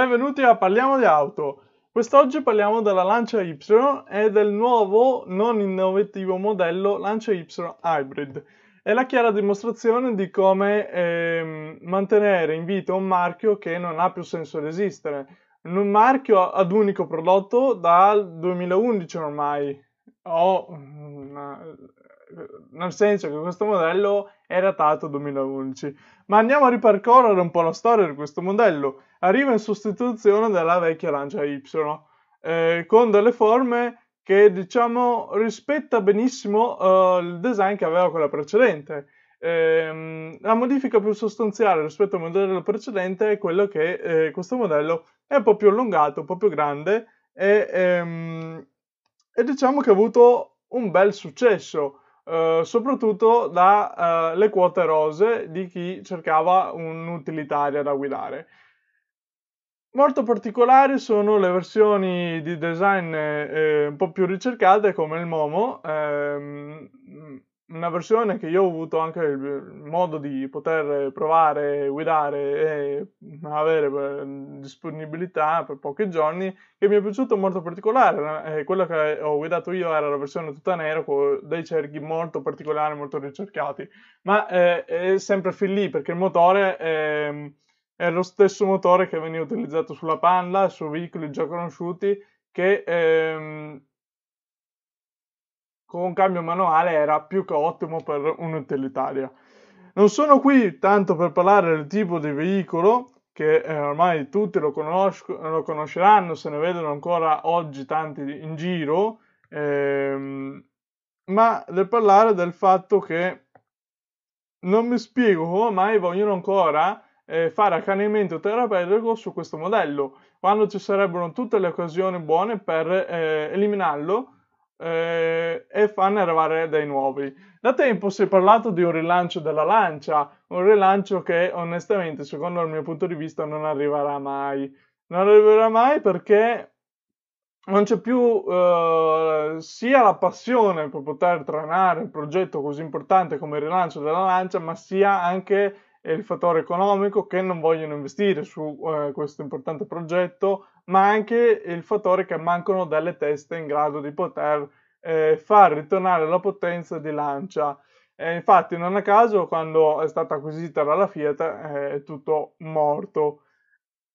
Benvenuti a Parliamo di Auto. Quest'oggi parliamo della Lancia Y e del nuovo non innovativo modello Lancia Y Hybrid. È la chiara dimostrazione di come ehm, mantenere in vita un marchio che non ha più senso di esistere. Un marchio ad unico prodotto dal 2011 ormai, o nel senso che questo modello è datato 2011. Ma andiamo a ripercorrere un po' la storia di questo modello. Arriva in sostituzione della vecchia Lancia Y, eh, con delle forme che diciamo rispetta benissimo uh, il design che aveva quella precedente. Eh, la modifica più sostanziale rispetto al modello precedente è quello che eh, questo modello è un po' più allungato, un po' più grande e, ehm, e diciamo che ha avuto un bel successo. Uh, soprattutto dalle uh, quote rose di chi cercava un'utilitaria da guidare. Molto particolari sono le versioni di design eh, un po' più ricercate come il Momo, ehm, una versione che io ho avuto anche il modo di poter provare, guidare e avere eh, disponibilità per pochi giorni, che mi è piaciuto molto particolare. Eh, quello che ho guidato io era la versione tutta nera con dei cerchi molto particolari, molto ricercati, ma eh, è sempre fin lì perché il motore... Eh, è lo stesso motore che veniva utilizzato sulla Panda su veicoli già conosciuti che ehm, con un cambio manuale era più che ottimo per un'utilitaria. Non sono qui tanto per parlare del tipo di veicolo, che eh, ormai tutti lo, conosco, lo, conosceranno, se ne vedono ancora oggi tanti in giro, ehm, ma del parlare del fatto che non mi spiego come mai vogliono ancora eh, fare accanimento terapeutico su questo modello, quando ci sarebbero tutte le occasioni buone per eh, eliminarlo eh, e farne arrivare dei nuovi. Da tempo si è parlato di un rilancio della lancia, un rilancio che onestamente, secondo il mio punto di vista, non arriverà mai. Non arriverà mai perché non c'è più eh, sia la passione per poter trainare un progetto così importante come il rilancio della lancia, ma sia anche e il fattore economico che non vogliono investire su eh, questo importante progetto, ma anche il fattore che mancano delle teste in grado di poter eh, far ritornare la potenza di lancia. E infatti, non a caso, quando è stata acquisita dalla Fiat eh, è tutto morto.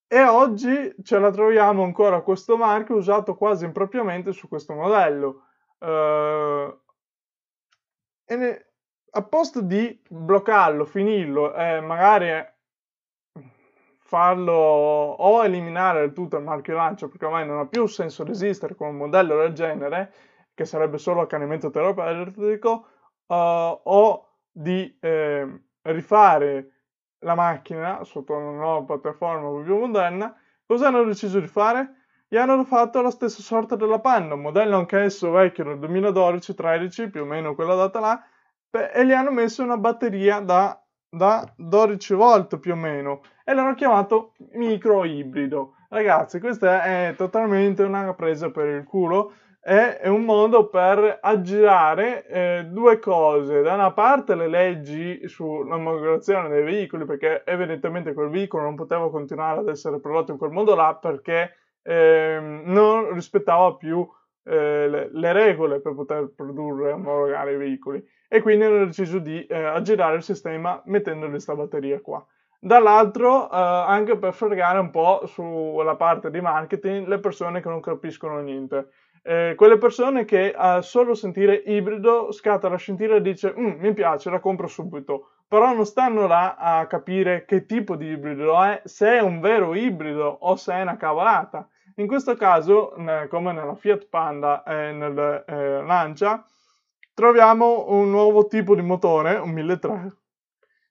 E oggi ce la troviamo ancora questo marchio usato quasi impropriamente su questo modello. Uh, e ne, a posto di bloccarlo, finirlo e magari farlo o eliminare tutto il marchio lancio perché ormai non ha più senso resistere con un modello del genere che sarebbe solo accanimento terapeutico uh, o di eh, rifare la macchina sotto una nuova piattaforma più moderna cosa hanno deciso di fare? gli hanno fatto la stessa sorta della panna un modello anch'esso vecchio del 2012-13 più o meno quella data là e gli hanno messo una batteria da, da 12 volt più o meno e l'hanno chiamato micro ibrido. Ragazzi, questa è totalmente una presa per il culo. È, un modo per aggirare eh, due cose. Da una parte le leggi sull'omologazione dei veicoli, perché evidentemente quel veicolo non poteva continuare ad essere prodotto in quel modo là perché eh, non rispettava più eh, le, le, regole per poter produrre e omologare i veicoli e quindi hanno deciso di eh, aggirare il sistema mettendo questa batteria qua. Dall'altro, eh, anche per fregare un po' sulla parte di marketing le persone che non capiscono niente. Eh, quelle persone che a solo sentire ibrido scatta la scintilla e dice mm, mi piace, la compro subito, però non stanno là a capire che tipo di ibrido è, se è un vero ibrido o se è una cavolata. In questo caso, come nella Fiat Panda e nel eh, Lancia, troviamo un nuovo tipo di motore, un 1300,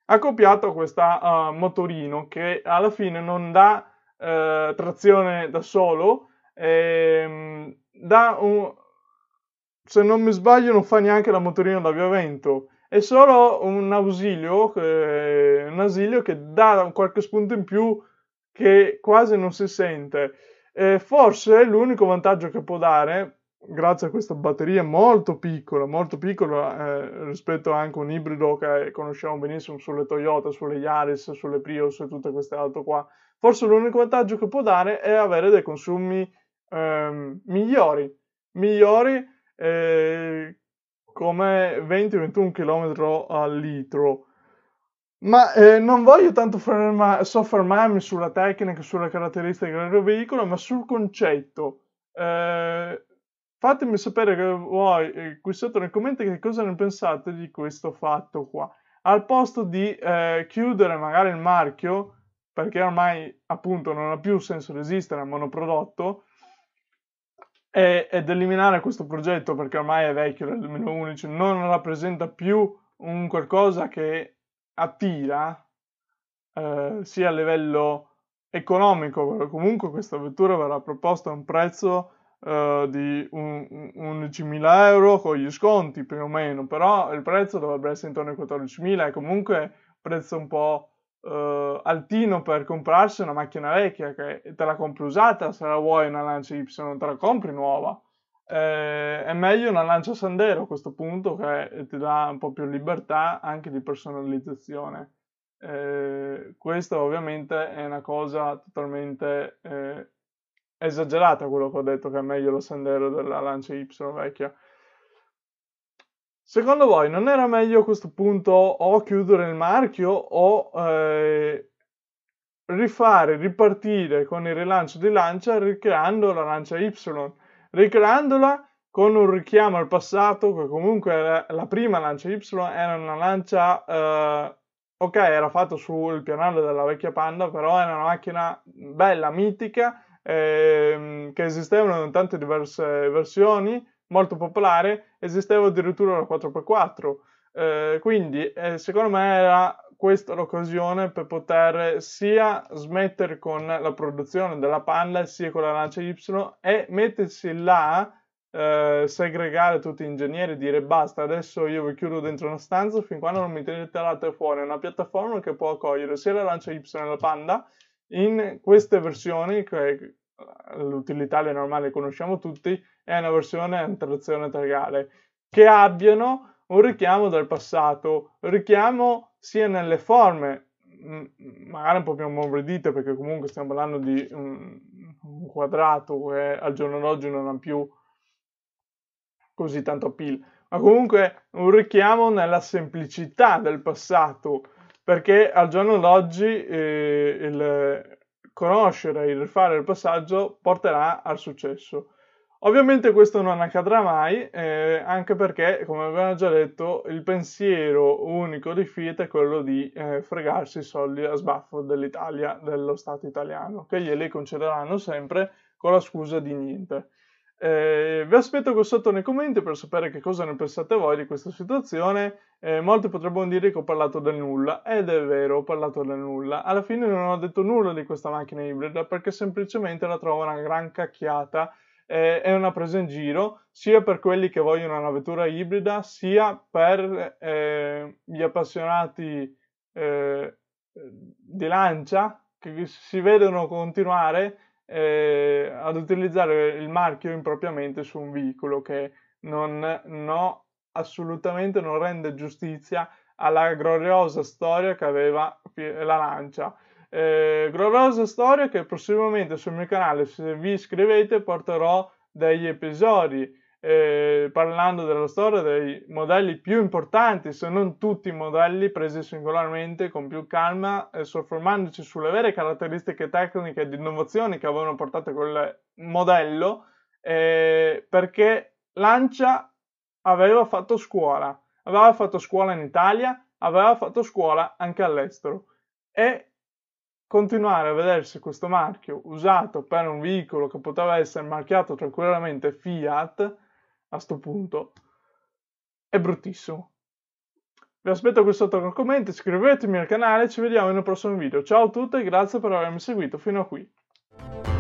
accoppiato a questo uh, motorino che alla fine non dà uh, trazione da solo, ehm, dà un, se non mi sbaglio non fa neanche la motorina d'avviamento, è solo un ausilio, eh, un ausilio che dà qualche spunto in più che quasi non si sente. Eh, forse l'unico vantaggio che può dare grazie a questa batteria molto piccola, molto piccola eh, rispetto anche a un ibrido che conosciamo benissimo sulle Toyota, sulle Yaris, sulle Prius e tutte queste auto qua. forse l'unico vantaggio che può dare è avere dei consumi ehm, migliori, migliori eh, come 20-21 km al litro. Ma eh, non voglio tanto ferma- soffermarmi sulla tecnica, sulle caratteristiche del veicolo, ma sul concetto. Eh, fatemi sapere che voi eh, qui sotto nei commenti che cosa ne pensate di questo fatto qua. Al posto di eh, chiudere magari il marchio, perché ormai appunto non ha più senso resistere al monoprodotto, e, ed eliminare questo progetto perché ormai è vecchio del 2011, non rappresenta più un qualcosa che attira eh, sia a livello economico, comunque questa vettura verrà proposta a un prezzo eh, di un, 11.000 euro con gli sconti più o meno, però il prezzo dovrebbe essere intorno ai 14.000, è comunque un prezzo un po' uh, altino per comprarsi una macchina vecchia che te la compri usata, se la vuoi una Lancia Y te la compri nuova. Eh, è meglio una Lancia Sandero a questo punto che ti dà un po' più libertà anche di personalizzazione. Eh, questa ovviamente è una cosa totalmente eh, esagerata quello che ho detto che è meglio la Sandero della Lancia Y vecchia Secondo voi non era meglio a questo punto o chiudere il marchio o eh, rifare, ripartire con il rilancio di Lancia ricreando la Lancia Y, ricreandola con un richiamo al passato, che comunque la prima Lancia Y era una lancia, eh, ok, era fatta sul pianale della vecchia Panda, però era una macchina bella, mitica, eh, che esistevano in tante diverse versioni, molto popolare, esisteva addirittura la 4x4. Eh, quindi eh, secondo me era questa l'occasione per poter sia smettere con la produzione della Panda sia con la Lancia Y e mettersi là, eh, segregare tutti gli ingegneri e dire basta, adesso io vi chiudo dentro una stanza fin quando non mi tirate fuori una piattaforma che può accogliere sia la Lancia Y che la Panda in queste versioni che l'utilità normale conosciamo tutti è una versione a trazione tragale, che abbiano un richiamo del passato, un richiamo sia nelle forme, magari un po' più morbidite, perché comunque stiamo parlando di un, quadrato che al giorno d'oggi non ha più così tanto appeal, ma comunque un richiamo nella semplicità del passato, perché al giorno d'oggi eh, il conoscere e rifare il passaggio porterà al successo. Ovviamente questo non accadrà mai, eh, anche perché, come abbiamo già detto, il pensiero unico di Fiat è quello di eh, fregarsi i soldi a sbaffo dell'Italia, dello Stato italiano, che glieli concederanno sempre con la scusa di niente. Eh, vi aspetto qui sotto nei commenti per sapere che cosa ne pensate voi di questa situazione. Eh, molti potrebbero dire che ho parlato del nulla, ed è vero, ho parlato del nulla. Alla fine non ho detto nulla di questa macchina ibrida perché semplicemente la trovo una gran cacchiata eh, è una presa in giro sia per quelli che vogliono una vettura ibrida sia per eh, gli appassionati eh, di lancia che si vedono continuare eh, ad utilizzare il marchio impropriamente su un veicolo che non no, assolutamente non rende giustizia alla gloriosa storia che aveva la lancia eh, gloriosa storia che prossimamente sul mio canale, se vi iscrivete, porterò degli episodi eh, parlando della storia dei modelli più importanti, se non tutti i modelli presi singolarmente con più calma, eh, soffermandoci sulle vere caratteristiche tecniche di innovazioni che avevano portato quel modello, eh, perché Lancia aveva fatto scuola, aveva fatto scuola in Italia, aveva fatto scuola anche all'estero. E continuare a vedersi questo marchio usato per un veicolo che poteva essere marchiato tranquillamente Fiat, a questo punto, è bruttissimo. Vi aspetto qui sotto nei commenti, iscrivetevi al canale ci vediamo in un prossimo video. Ciao a tutti e grazie per avermi seguito fino a qui.